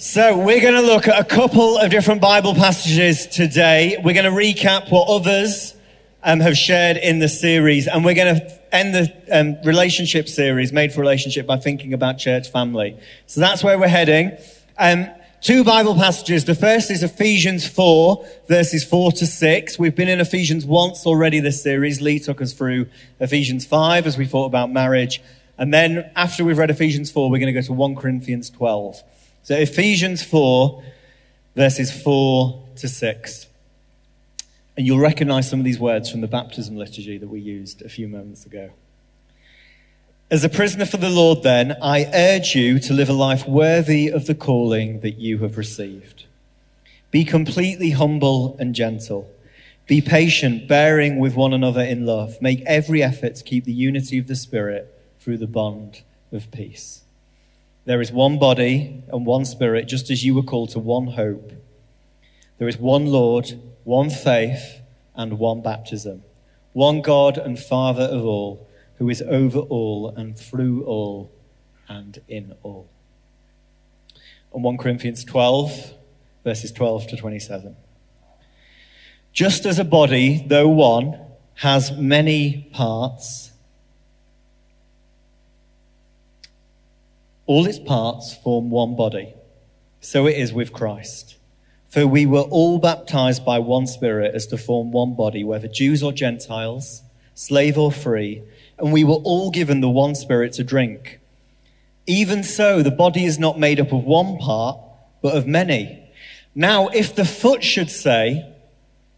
So, we're going to look at a couple of different Bible passages today. We're going to recap what others um, have shared in the series, and we're going to end the um, relationship series, Made for Relationship, by thinking about church family. So, that's where we're heading. Um, two Bible passages. The first is Ephesians 4, verses 4 to 6. We've been in Ephesians once already this series. Lee took us through Ephesians 5 as we thought about marriage. And then after we've read Ephesians 4, we're going to go to 1 Corinthians 12. So Ephesians 4, verses 4 to 6. And you'll recognize some of these words from the baptism liturgy that we used a few moments ago. As a prisoner for the Lord, then, I urge you to live a life worthy of the calling that you have received. Be completely humble and gentle. Be patient, bearing with one another in love. Make every effort to keep the unity of the Spirit through the bond of peace. There is one body and one spirit, just as you were called to one hope. There is one Lord, one faith, and one baptism. One God and Father of all, who is over all and through all and in all. And 1 Corinthians 12, verses 12 to 27. Just as a body, though one, has many parts, All its parts form one body. So it is with Christ. For we were all baptized by one Spirit as to form one body, whether Jews or Gentiles, slave or free, and we were all given the one Spirit to drink. Even so, the body is not made up of one part, but of many. Now, if the foot should say,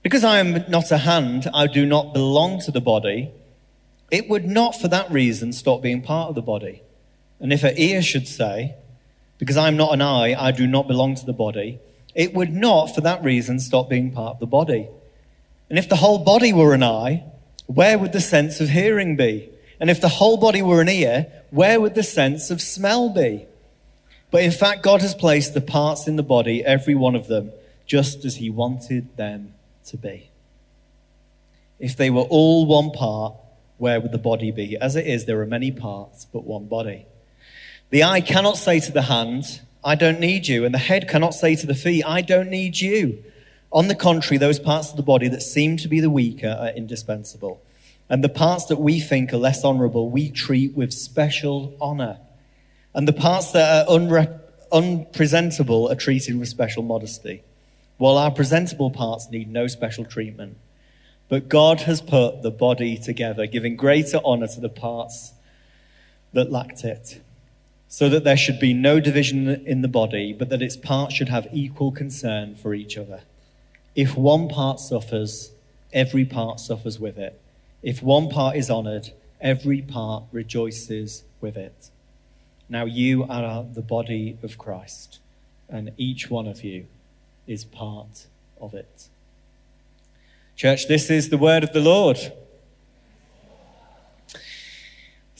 Because I am not a hand, I do not belong to the body, it would not for that reason stop being part of the body. And if an ear should say, Because I'm not an eye, I do not belong to the body, it would not, for that reason, stop being part of the body. And if the whole body were an eye, where would the sense of hearing be? And if the whole body were an ear, where would the sense of smell be? But in fact, God has placed the parts in the body, every one of them, just as He wanted them to be. If they were all one part, where would the body be? As it is, there are many parts, but one body. The eye cannot say to the hand, I don't need you. And the head cannot say to the feet, I don't need you. On the contrary, those parts of the body that seem to be the weaker are indispensable. And the parts that we think are less honorable, we treat with special honor. And the parts that are unre- unpresentable are treated with special modesty, while our presentable parts need no special treatment. But God has put the body together, giving greater honor to the parts that lacked it so that there should be no division in the body, but that its parts should have equal concern for each other. If one part suffers, every part suffers with it. If one part is honored, every part rejoices with it. Now you are the body of Christ, and each one of you is part of it. Church, this is the word of the Lord.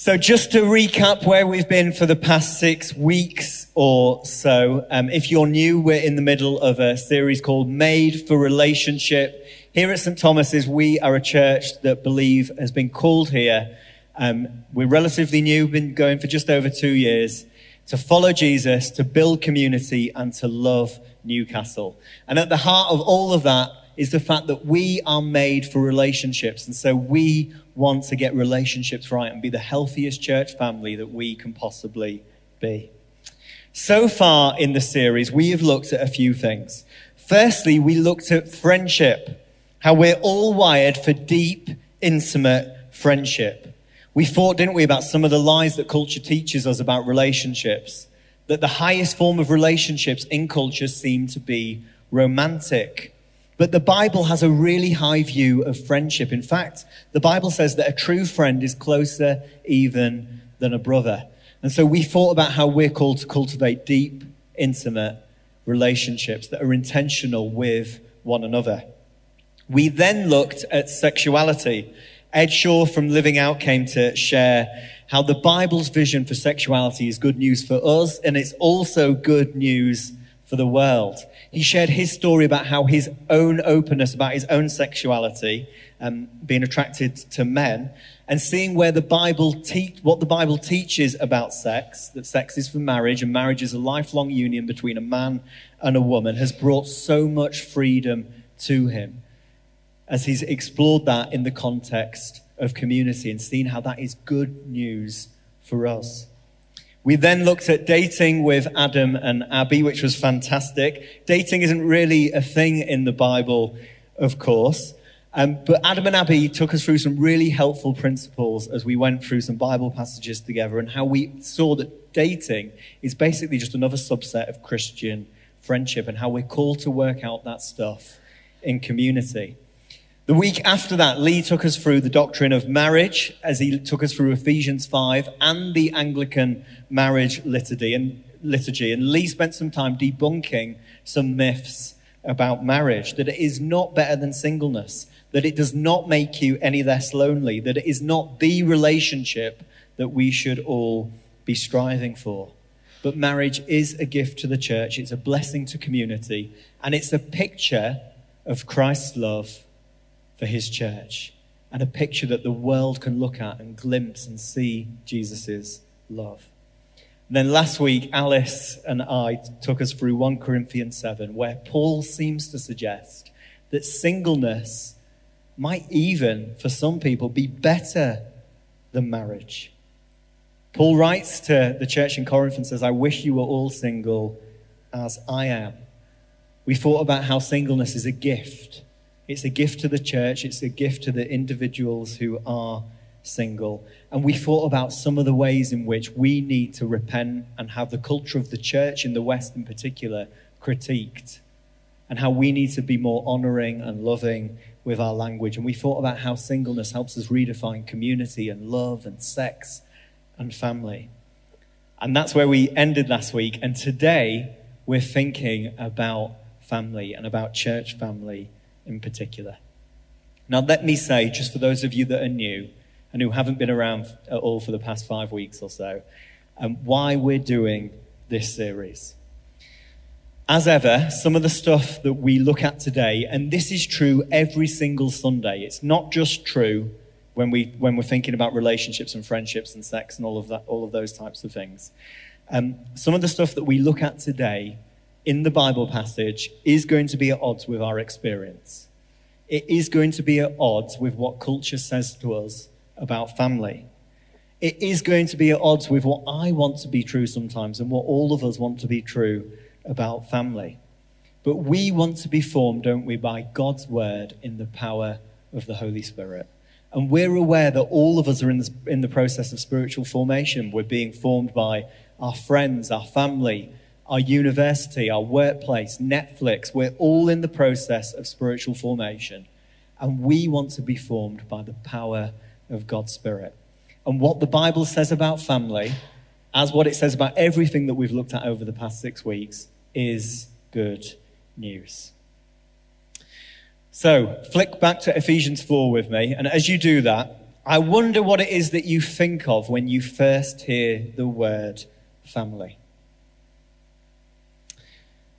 So, just to recap where we've been for the past six weeks or so, um, if you're new, we're in the middle of a series called Made for Relationship. Here at St. Thomas's, we are a church that believe has been called here. Um, we're relatively new, been going for just over two years, to follow Jesus, to build community, and to love Newcastle. And at the heart of all of that is the fact that we are made for relationships. And so we want to get relationships right and be the healthiest church family that we can possibly be. So far in the series, we have looked at a few things. Firstly, we looked at friendship, how we're all wired for deep, intimate friendship. We thought, didn't we, about some of the lies that culture teaches us about relationships. That the highest form of relationships in culture seem to be romantic. But the Bible has a really high view of friendship. In fact, the Bible says that a true friend is closer even than a brother. And so we thought about how we're called to cultivate deep, intimate relationships that are intentional with one another. We then looked at sexuality. Ed Shaw from Living Out came to share how the Bible's vision for sexuality is good news for us, and it's also good news for the world. He shared his story about how his own openness about his own sexuality, um, being attracted to men, and seeing where the Bible te- what the Bible teaches about sex, that sex is for marriage and marriage is a lifelong union between a man and a woman, has brought so much freedom to him as he's explored that in the context of community and seen how that is good news for us. We then looked at dating with Adam and Abby, which was fantastic. Dating isn't really a thing in the Bible, of course. Um, but Adam and Abby took us through some really helpful principles as we went through some Bible passages together and how we saw that dating is basically just another subset of Christian friendship and how we're called to work out that stuff in community. The week after that, Lee took us through the doctrine of marriage as he took us through Ephesians 5 and the Anglican marriage liturgy. And, liturgy. and Lee spent some time debunking some myths about marriage that it is not better than singleness, that it does not make you any less lonely, that it is not the relationship that we should all be striving for. But marriage is a gift to the church, it's a blessing to community, and it's a picture of Christ's love for his church, and a picture that the world can look at and glimpse and see Jesus' love. And then last week, Alice and I took us through 1 Corinthians 7, where Paul seems to suggest that singleness might even, for some people, be better than marriage. Paul writes to the church in Corinth and says, I wish you were all single as I am. We thought about how singleness is a gift. It's a gift to the church, it's a gift to the individuals who are single. And we thought about some of the ways in which we need to repent and have the culture of the church in the West in particular critiqued, and how we need to be more honoring and loving with our language. And we thought about how singleness helps us redefine community and love and sex and family. And that's where we ended last week. And today we're thinking about family and about church family in particular. Now, let me say, just for those of you that are new and who haven't been around at all for the past five weeks or so, um, why we're doing this series as ever, some of the stuff that we look at today, and this is true every single Sunday, it's not just true when, we, when we're thinking about relationships and friendships and sex and all of, that, all of those types of things. Um, some of the stuff that we look at today in the Bible passage is going to be at odds with our experience. It is going to be at odds with what culture says to us about family. It is going to be at odds with what I want to be true sometimes and what all of us want to be true about family. But we want to be formed, don't we, by God's word in the power of the Holy Spirit. And we're aware that all of us are in in the process of spiritual formation. We're being formed by our friends, our family, our university, our workplace, Netflix. We're all in the process of spiritual formation. And we want to be formed by the power of God's Spirit. And what the Bible says about family as what it says about everything that we've looked at over the past six weeks, is good news. So, flick back to Ephesians 4 with me, and as you do that, I wonder what it is that you think of when you first hear the word family.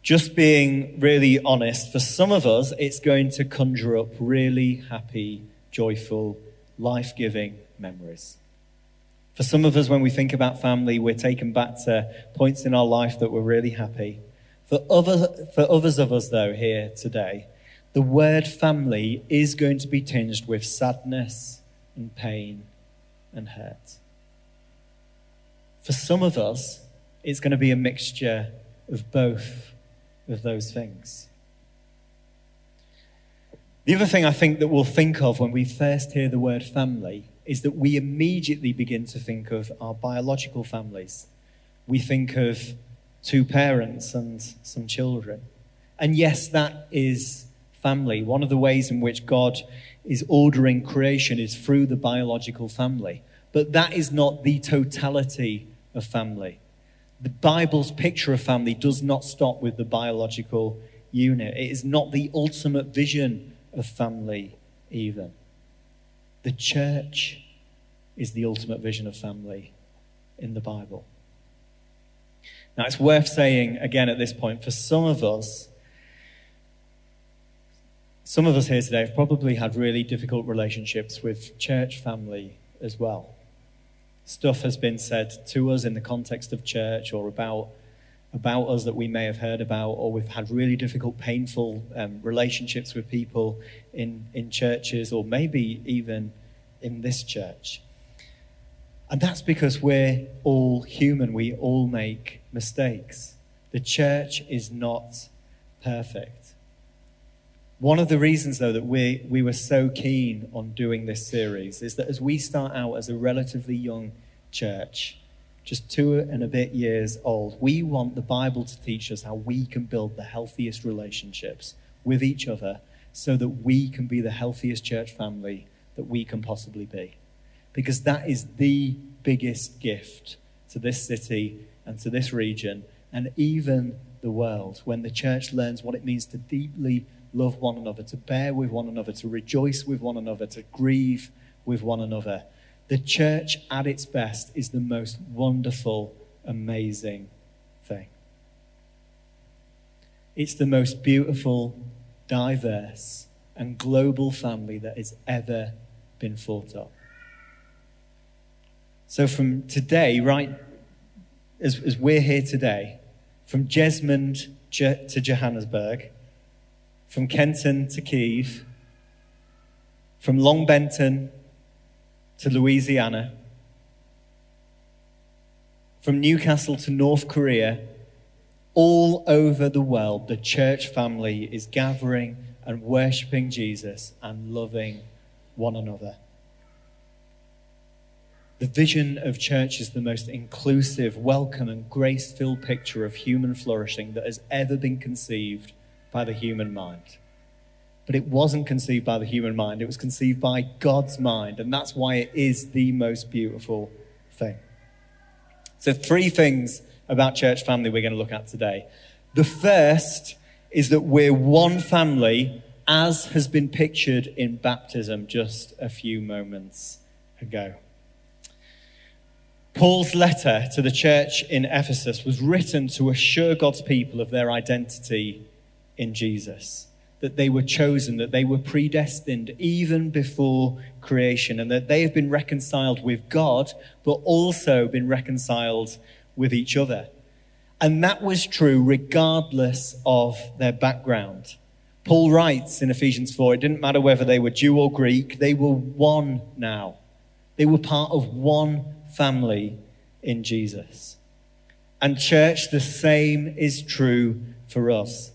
Just being really honest, for some of us, it's going to conjure up really happy, joyful, life giving memories. For some of us, when we think about family, we're taken back to points in our life that were really happy. For, other, for others of us, though, here today, the word family is going to be tinged with sadness and pain and hurt. For some of us, it's going to be a mixture of both of those things. The other thing I think that we'll think of when we first hear the word family is that we immediately begin to think of our biological families. We think of two parents and some children. And yes, that is family. One of the ways in which God is ordering creation is through the biological family. But that is not the totality of family. The Bible's picture of family does not stop with the biological unit, it is not the ultimate vision of family, even. The church is the ultimate vision of family in the Bible. Now, it's worth saying again at this point for some of us, some of us here today have probably had really difficult relationships with church family as well. Stuff has been said to us in the context of church or about, about us that we may have heard about, or we've had really difficult, painful um, relationships with people in, in churches, or maybe even in this church. And that's because we're all human. We all make mistakes. The church is not perfect. One of the reasons, though, that we, we were so keen on doing this series is that as we start out as a relatively young church, just two and a bit years old, we want the Bible to teach us how we can build the healthiest relationships with each other so that we can be the healthiest church family that we can possibly be. Because that is the biggest gift to this city and to this region and even the world when the church learns what it means to deeply love one another, to bear with one another, to rejoice with one another, to grieve with one another. The church at its best is the most wonderful, amazing thing. It's the most beautiful, diverse, and global family that has ever been thought of. So, from today, right as, as we're here today, from Jesmond to Johannesburg, from Kenton to Kiev, from Longbenton to Louisiana, from Newcastle to North Korea, all over the world, the church family is gathering and worshiping Jesus and loving one another. The vision of church is the most inclusive, welcome, and grace filled picture of human flourishing that has ever been conceived by the human mind. But it wasn't conceived by the human mind, it was conceived by God's mind. And that's why it is the most beautiful thing. So, three things about church family we're going to look at today. The first is that we're one family, as has been pictured in baptism just a few moments ago. Paul's letter to the church in Ephesus was written to assure God's people of their identity in Jesus. That they were chosen, that they were predestined even before creation, and that they have been reconciled with God, but also been reconciled with each other. And that was true regardless of their background. Paul writes in Ephesians 4 it didn't matter whether they were Jew or Greek, they were one now. They were part of one family in Jesus. And, church, the same is true for us.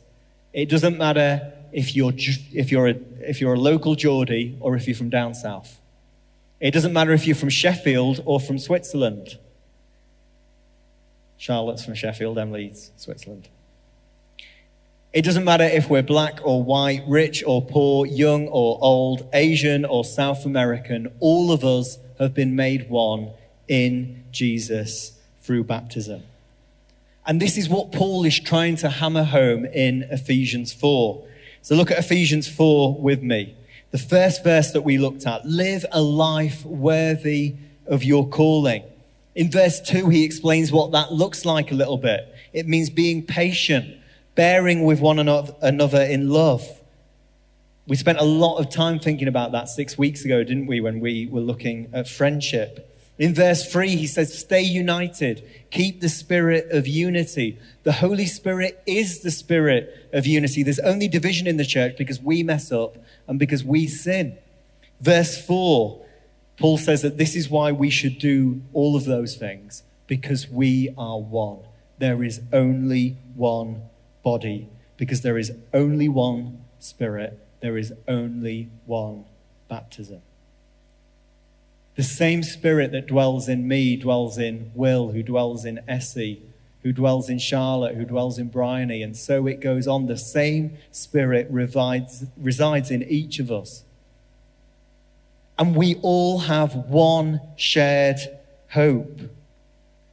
It doesn't matter if you're, if you're, a, if you're a local Geordie or if you're from down south. It doesn't matter if you're from Sheffield or from Switzerland. Charlotte's from Sheffield, Emily's Switzerland. It doesn't matter if we're black or white, rich or poor, young or old, Asian or South American, all of us have been made one in Jesus through baptism. And this is what Paul is trying to hammer home in Ephesians 4. So look at Ephesians 4 with me. The first verse that we looked at live a life worthy of your calling. In verse 2, he explains what that looks like a little bit. It means being patient, bearing with one another in love. We spent a lot of time thinking about that six weeks ago, didn't we, when we were looking at friendship. In verse 3, he says, Stay united, keep the spirit of unity. The Holy Spirit is the spirit of unity. There's only division in the church because we mess up and because we sin. Verse 4, Paul says that this is why we should do all of those things because we are one. There is only one body because there is only one spirit, there is only one baptism. The same spirit that dwells in me dwells in Will, who dwells in Essie, who dwells in Charlotte, who dwells in Bryony, and so it goes on. The same spirit resides, resides in each of us. And we all have one shared hope.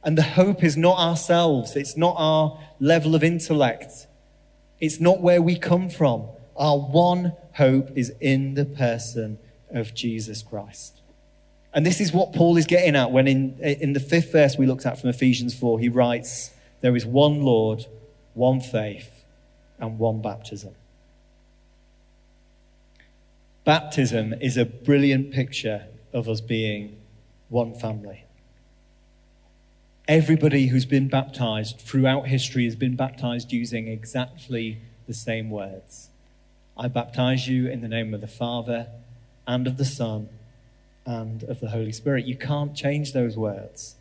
And the hope is not ourselves, it's not our level of intellect, it's not where we come from. Our one hope is in the person of Jesus Christ. And this is what Paul is getting at when in, in the fifth verse we looked at from Ephesians 4, he writes there is one Lord, one faith, and one baptism. Baptism is a brilliant picture of us being one family. Everybody who's been baptized throughout history has been baptized using exactly the same words. I baptize you in the name of the Father and of the Son and of the Holy Spirit. You can't change those words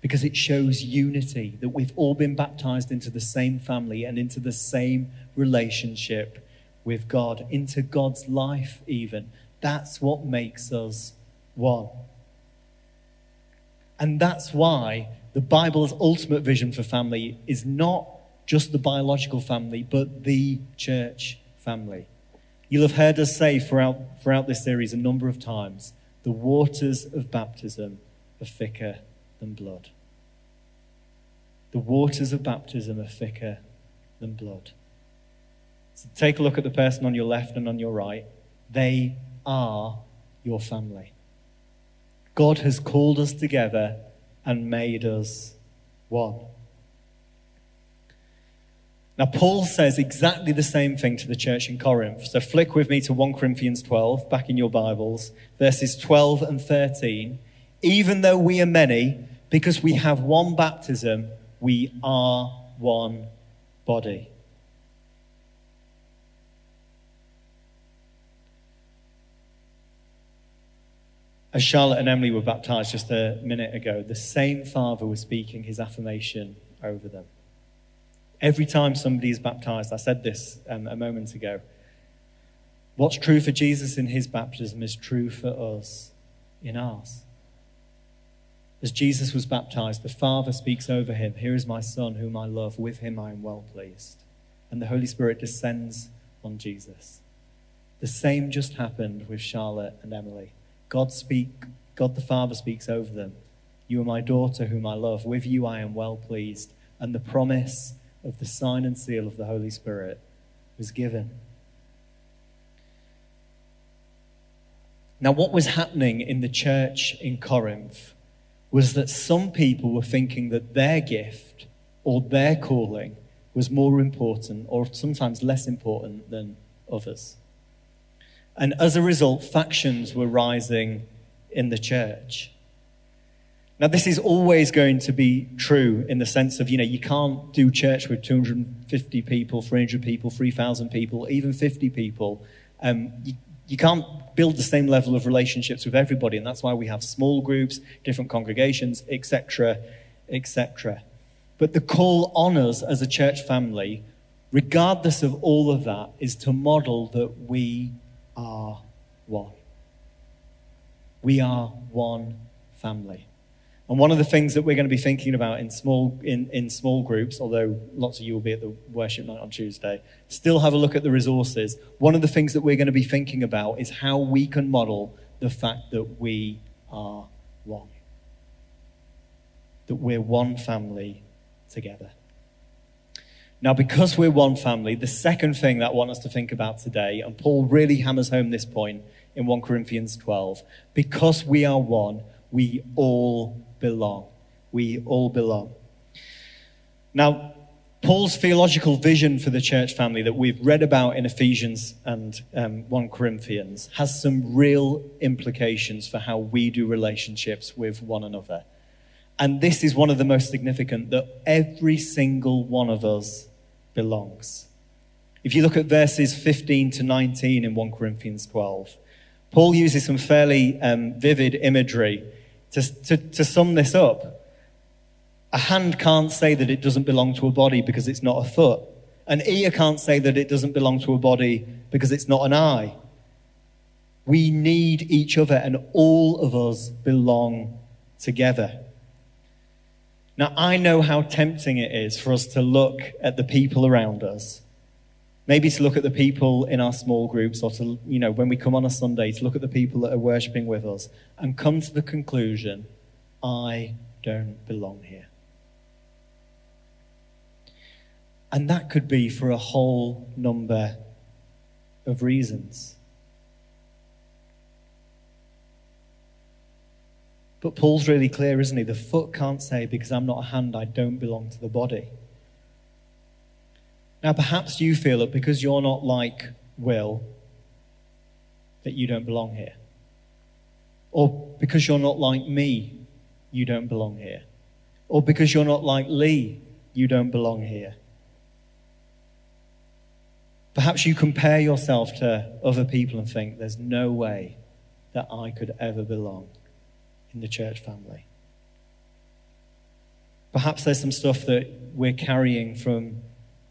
because it shows unity that we've all been baptized into the same family and into the same relationship with God, into God's life, even. That's what makes us one. And that's why the Bible's ultimate vision for family is not just the biological family, but the church family. You'll have heard us say throughout, throughout this series a number of times the waters of baptism are thicker than blood. The waters of baptism are thicker than blood. So take a look at the person on your left and on your right. They are your family. God has called us together and made us one. Now, Paul says exactly the same thing to the church in Corinth. So, flick with me to 1 Corinthians 12, back in your Bibles, verses 12 and 13. Even though we are many, because we have one baptism, we are one body. As Charlotte and Emily were baptized just a minute ago, the same Father was speaking his affirmation over them. Every time somebody is baptized, I said this um, a moment ago. What's true for Jesus in his baptism is true for us in ours. As Jesus was baptized, the Father speaks over him Here is my Son, whom I love. With him I am well pleased. And the Holy Spirit descends on Jesus. The same just happened with Charlotte and Emily. God speak, God the Father speaks over them. You are my daughter whom I love. With you I am well pleased. And the promise of the sign and seal of the Holy Spirit was given. Now, what was happening in the church in Corinth was that some people were thinking that their gift or their calling was more important or sometimes less important than others. And as a result, factions were rising in the church. Now, this is always going to be true in the sense of, you know, you can't do church with 250 people, 300 people, 3,000 people, even 50 people. Um, you, you can't build the same level of relationships with everybody, and that's why we have small groups, different congregations, etc., etc. But the call on us as a church family, regardless of all of that, is to model that we are one. We are one family. And one of the things that we're going to be thinking about in small, in, in small groups, although lots of you will be at the worship night on Tuesday, still have a look at the resources. One of the things that we're going to be thinking about is how we can model the fact that we are one. That we're one family together. Now, because we're one family, the second thing that I want us to think about today, and Paul really hammers home this point in 1 Corinthians 12, because we are one, we all belong. We all belong. Now, Paul's theological vision for the church family that we've read about in Ephesians and um, 1 Corinthians has some real implications for how we do relationships with one another. And this is one of the most significant that every single one of us belongs. If you look at verses 15 to 19 in 1 Corinthians 12, Paul uses some fairly um, vivid imagery to, to, to sum this up. A hand can't say that it doesn't belong to a body because it's not a foot. An ear can't say that it doesn't belong to a body because it's not an eye. We need each other, and all of us belong together. Now, I know how tempting it is for us to look at the people around us. Maybe to look at the people in our small groups, or to, you know, when we come on a Sunday, to look at the people that are worshipping with us and come to the conclusion I don't belong here. And that could be for a whole number of reasons. But Paul's really clear, isn't he? The foot can't say, because I'm not a hand, I don't belong to the body. Now, perhaps you feel that because you're not like Will, that you don't belong here. Or because you're not like me, you don't belong here. Or because you're not like Lee, you don't belong here. Perhaps you compare yourself to other people and think, there's no way that I could ever belong in the church family. Perhaps there's some stuff that we're carrying from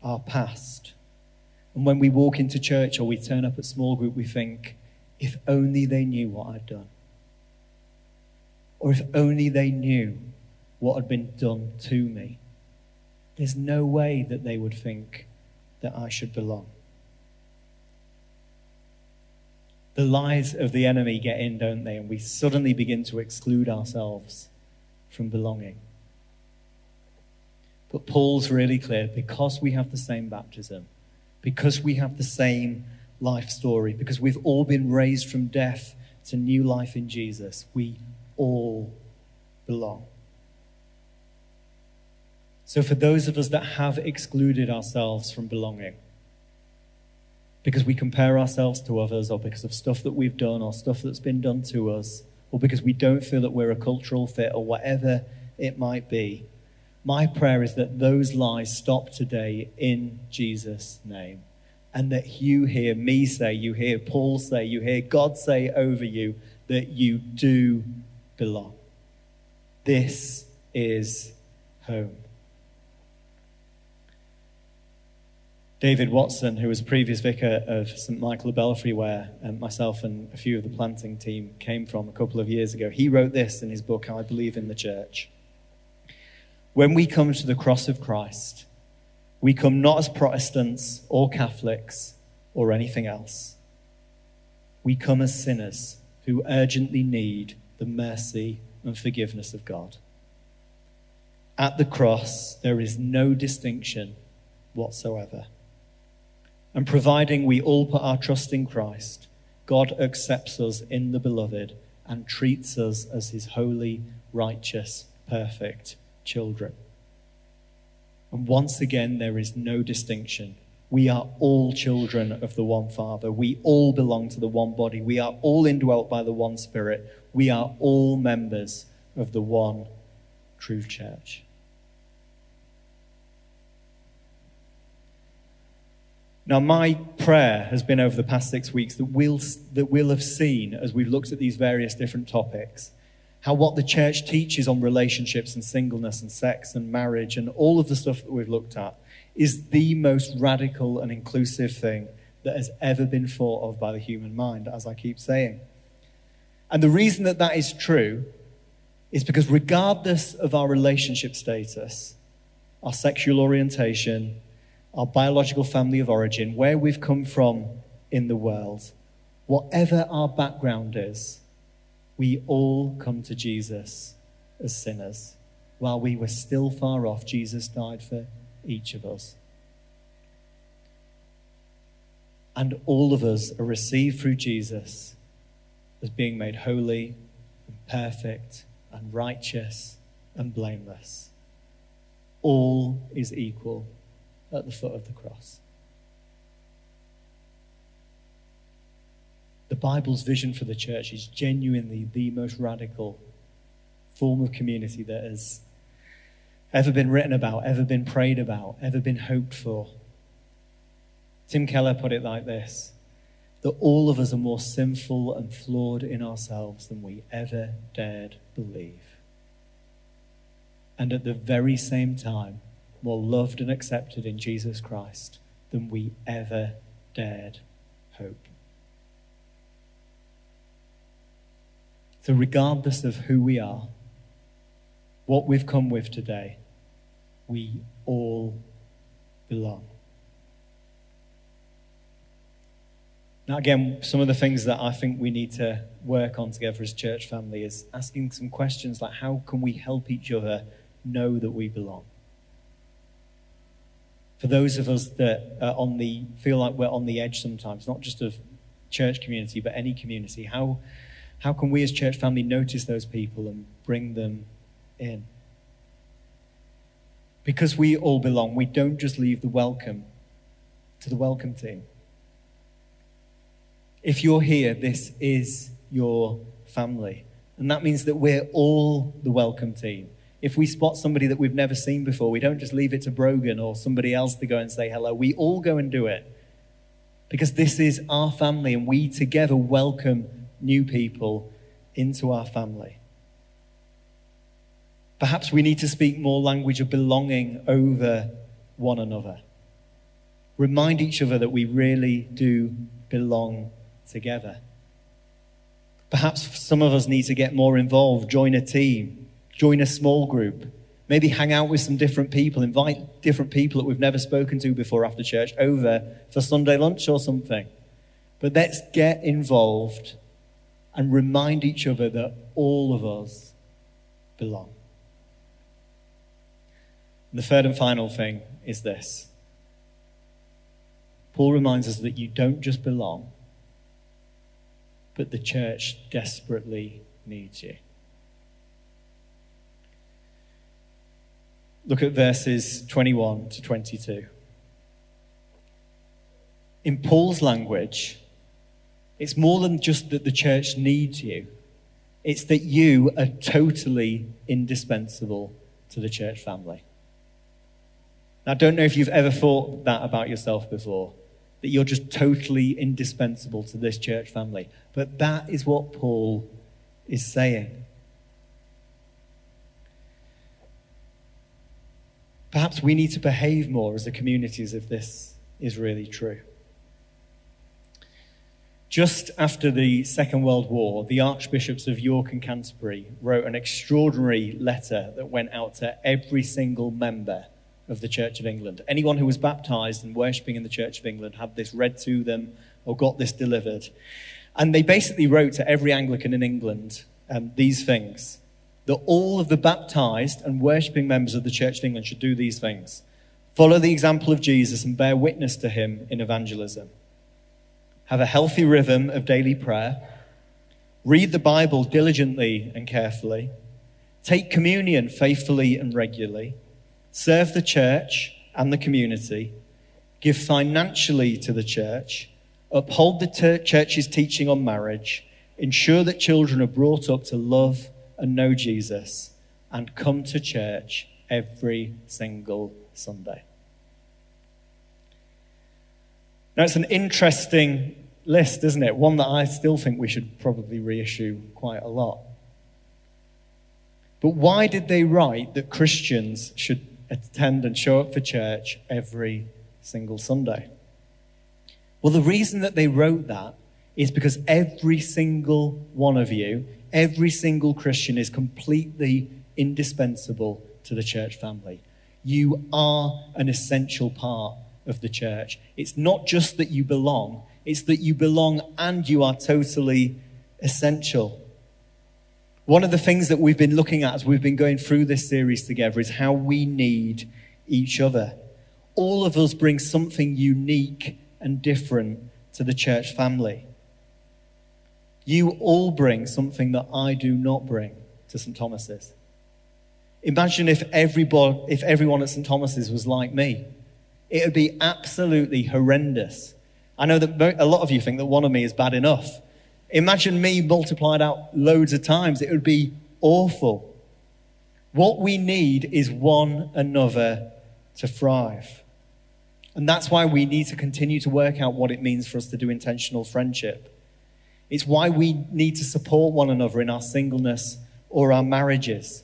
our past. And when we walk into church or we turn up at small group, we think, if only they knew what I'd done. Or if only they knew what had been done to me. There's no way that they would think that I should belong. The lies of the enemy get in, don't they? And we suddenly begin to exclude ourselves from belonging. But Paul's really clear because we have the same baptism, because we have the same life story, because we've all been raised from death to new life in Jesus, we all belong. So, for those of us that have excluded ourselves from belonging, because we compare ourselves to others, or because of stuff that we've done, or stuff that's been done to us, or because we don't feel that we're a cultural fit, or whatever it might be, my prayer is that those lies stop today in Jesus' name. And that you hear me say, you hear Paul say, you hear God say over you that you do belong. This is home. David Watson, who was previous vicar of St. Michael le Belfrey, where um, myself and a few of the planting team came from a couple of years ago, he wrote this in his book, I Believe in the Church. When we come to the cross of Christ, we come not as Protestants or Catholics or anything else. We come as sinners who urgently need the mercy and forgiveness of God. At the cross, there is no distinction whatsoever. And providing we all put our trust in Christ, God accepts us in the beloved and treats us as his holy, righteous, perfect children. And once again, there is no distinction. We are all children of the one Father. We all belong to the one body. We are all indwelt by the one Spirit. We are all members of the one true church. Now, my prayer has been over the past six weeks that we'll, that we'll have seen as we've looked at these various different topics how what the church teaches on relationships and singleness and sex and marriage and all of the stuff that we've looked at is the most radical and inclusive thing that has ever been thought of by the human mind, as I keep saying. And the reason that that is true is because, regardless of our relationship status, our sexual orientation, our biological family of origin, where we've come from in the world, whatever our background is, we all come to Jesus as sinners. While we were still far off, Jesus died for each of us. And all of us are received through Jesus as being made holy and perfect and righteous and blameless. All is equal at the foot of the cross. The Bible's vision for the church is genuinely the most radical form of community that has ever been written about, ever been prayed about, ever been hoped for. Tim Keller put it like this that all of us are more sinful and flawed in ourselves than we ever dared believe. And at the very same time, more loved and accepted in Jesus Christ than we ever dared hope. So, regardless of who we are, what we've come with today, we all belong. Now, again, some of the things that I think we need to work on together as church family is asking some questions like how can we help each other know that we belong? For those of us that are on the feel like we're on the edge sometimes, not just of church community, but any community, how How can we as church family notice those people and bring them in? Because we all belong, we don't just leave the welcome to the welcome team. If you're here, this is your family. And that means that we're all the welcome team. If we spot somebody that we've never seen before, we don't just leave it to Brogan or somebody else to go and say hello. We all go and do it. Because this is our family, and we together welcome new people into our family. Perhaps we need to speak more language of belonging over one another. Remind each other that we really do belong together. Perhaps some of us need to get more involved, join a team, join a small group, maybe hang out with some different people, invite different people that we've never spoken to before after church over for Sunday lunch or something. But let's get involved and remind each other that all of us belong. And the third and final thing is this Paul reminds us that you don't just belong, but the church desperately needs you. Look at verses 21 to 22. In Paul's language, it's more than just that the church needs you, it's that you are totally indispensable to the church family. Now, I don't know if you've ever thought that about yourself before, that you're just totally indispensable to this church family. But that is what Paul is saying. Perhaps we need to behave more as a community as if this is really true. Just after the Second World War, the Archbishops of York and Canterbury wrote an extraordinary letter that went out to every single member of the Church of England. Anyone who was baptized and worshipping in the Church of England had this read to them or got this delivered. And they basically wrote to every Anglican in England um, these things that all of the baptized and worshipping members of the Church of England should do these things follow the example of Jesus and bear witness to him in evangelism have a healthy rhythm of daily prayer, read the Bible diligently and carefully, take communion faithfully and regularly, serve the church and the community, give financially to the church, uphold the ter- church's teaching on marriage, ensure that children are brought up to love and know Jesus, and come to church every single Sunday. Now, it's an interesting list, isn't it? One that I still think we should probably reissue quite a lot. But why did they write that Christians should attend and show up for church every single Sunday? Well, the reason that they wrote that is because every single one of you, every single Christian is completely indispensable to the church family. You are an essential part of the church. It's not just that you belong, it's that you belong and you are totally essential. One of the things that we've been looking at as we've been going through this series together is how we need each other. All of us bring something unique and different to the church family. You all bring something that I do not bring to St. Thomas's. Imagine if, everybody, if everyone at St. Thomas's was like me. It would be absolutely horrendous. I know that a lot of you think that one of me is bad enough. Imagine me multiplied out loads of times. It would be awful. What we need is one another to thrive. And that's why we need to continue to work out what it means for us to do intentional friendship. It's why we need to support one another in our singleness or our marriages.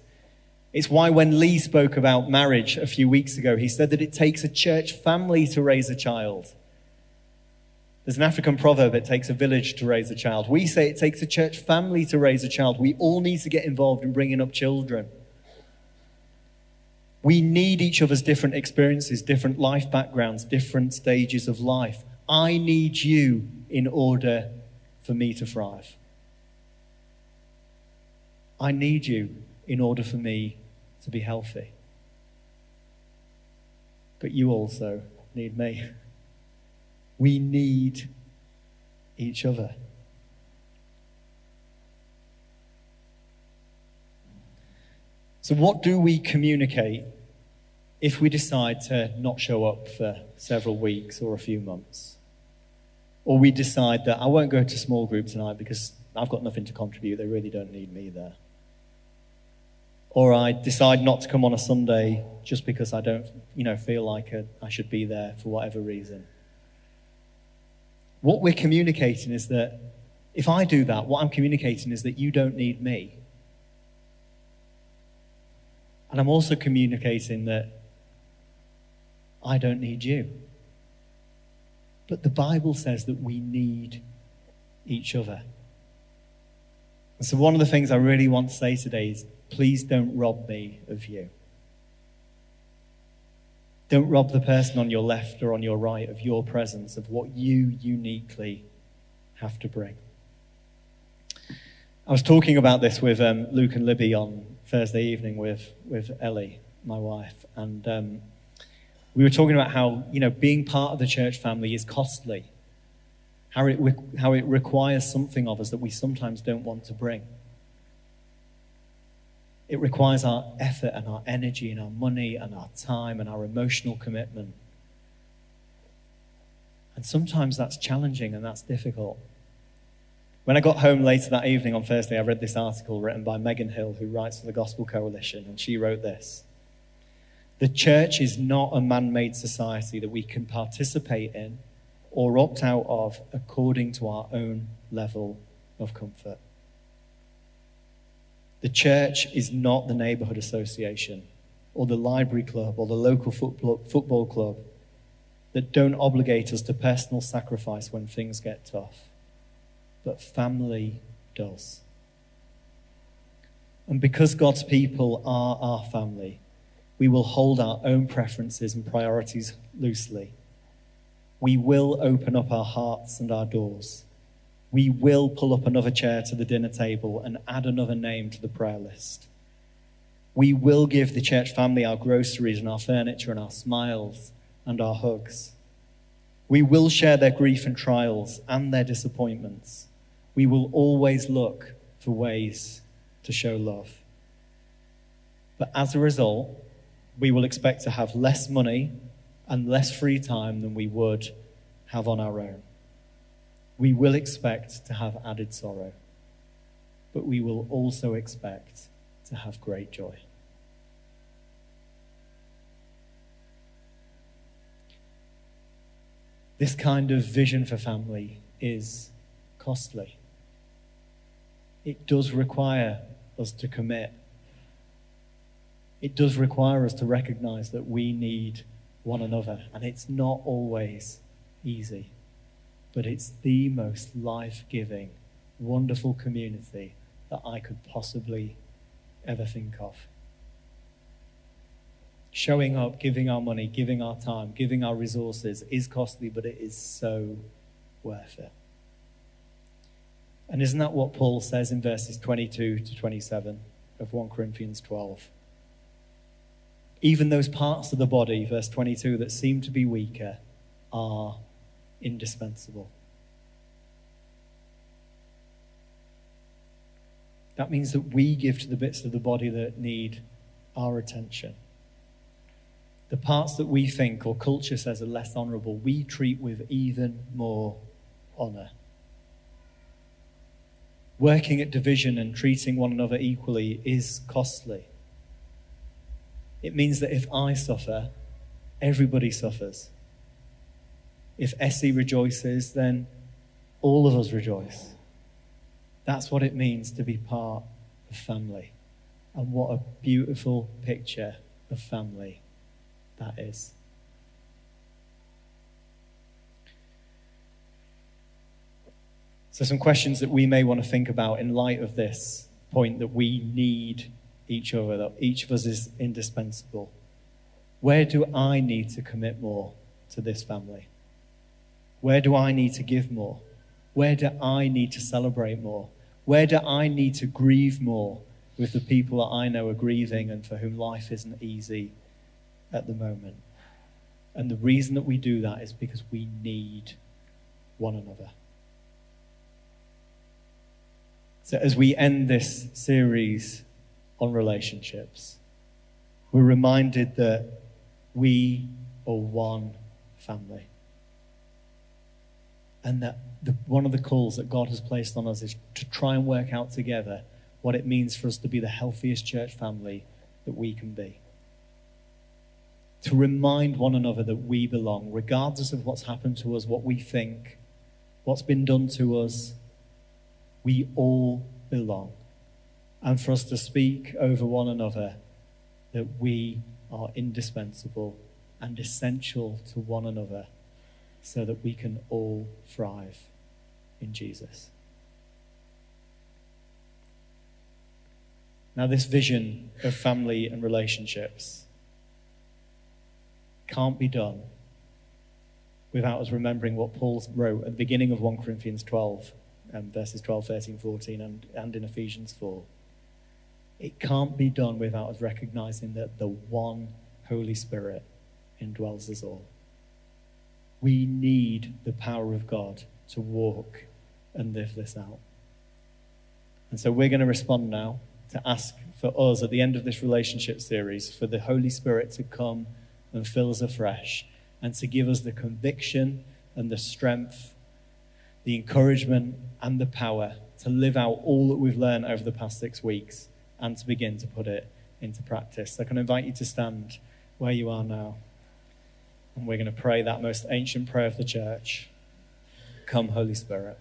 It's why when Lee spoke about marriage a few weeks ago, he said that it takes a church family to raise a child. There's an African proverb, it takes a village to raise a child. We say it takes a church family to raise a child. We all need to get involved in bringing up children. We need each other's different experiences, different life backgrounds, different stages of life. I need you in order for me to thrive. I need you in order for me to be healthy. But you also need me. We need each other. So, what do we communicate if we decide to not show up for several weeks or a few months? Or we decide that I won't go to small group tonight because I've got nothing to contribute, they really don't need me there. Or I decide not to come on a Sunday just because I don't, you know, feel like I should be there for whatever reason. What we're communicating is that if I do that, what I'm communicating is that you don't need me. And I'm also communicating that I don't need you. But the Bible says that we need each other. And so, one of the things I really want to say today is please don't rob me of you. Don't rob the person on your left or on your right of your presence, of what you uniquely have to bring. I was talking about this with um, Luke and Libby on Thursday evening with, with Ellie, my wife, and um, we were talking about how, you know, being part of the church family is costly, how it, how it requires something of us that we sometimes don't want to bring. It requires our effort and our energy and our money and our time and our emotional commitment. And sometimes that's challenging and that's difficult. When I got home later that evening on Thursday, I read this article written by Megan Hill, who writes for the Gospel Coalition, and she wrote this The church is not a man made society that we can participate in or opt out of according to our own level of comfort. The church is not the neighborhood association or the library club or the local football club that don't obligate us to personal sacrifice when things get tough but family does. And because God's people are our family, we will hold our own preferences and priorities loosely. We will open up our hearts and our doors. We will pull up another chair to the dinner table and add another name to the prayer list. We will give the church family our groceries and our furniture and our smiles and our hugs. We will share their grief and trials and their disappointments we will always look for ways to show love. But as a result, we will expect to have less money and less free time than we would have on our own. We will expect to have added sorrow, but we will also expect to have great joy. This kind of vision for family is costly it does require us to commit. It does require us to recognize that we need one another, and it's not always easy, but it's the most life giving, wonderful community that I could possibly ever think of. Showing up, giving our money, giving our time, giving our resources is costly, but it is so worth it. And isn't that what Paul says in verses 22 to 27 of 1 Corinthians 12? Even those parts of the body, verse 22, that seem to be weaker are indispensable. That means that we give to the bits of the body that need our attention. The parts that we think or culture says are less honorable, we treat with even more honor working at division and treating one another equally is costly. It means that if I suffer, everybody suffers. If Essie rejoices, then all of us rejoice. That's what it means to be part of family. And what a beautiful picture of family that is. So, some questions that we may want to think about in light of this point that we need each other, that each of us is indispensable. Where do I need to commit more to this family? Where do I need to give more? Where do I need to celebrate more? Where do I need to grieve more with the people that I know are grieving and for whom life isn't easy at the moment? And the reason that we do that is because we need one another. So, as we end this series on relationships. We're reminded that we are one family. And that the, one of the calls that God has placed on us is to try and work out together what it means for us to be the healthiest church family that we can be. To remind one another that we belong, regardless of what's happened to us, what we think, what's been done to us, we all belong. And for us to speak over one another that we are indispensable and essential to one another so that we can all thrive in Jesus. Now, this vision of family and relationships can't be done without us remembering what Paul wrote at the beginning of 1 Corinthians 12, um, verses 12, 13, 14, and, and in Ephesians 4. It can't be done without us recognizing that the one Holy Spirit indwells us all. We need the power of God to walk and live this out. And so we're going to respond now to ask for us at the end of this relationship series for the Holy Spirit to come and fill us afresh and to give us the conviction and the strength, the encouragement and the power to live out all that we've learned over the past six weeks and to begin to put it into practice. So I can invite you to stand where you are now. And we're going to pray that most ancient prayer of the church Come, Holy Spirit.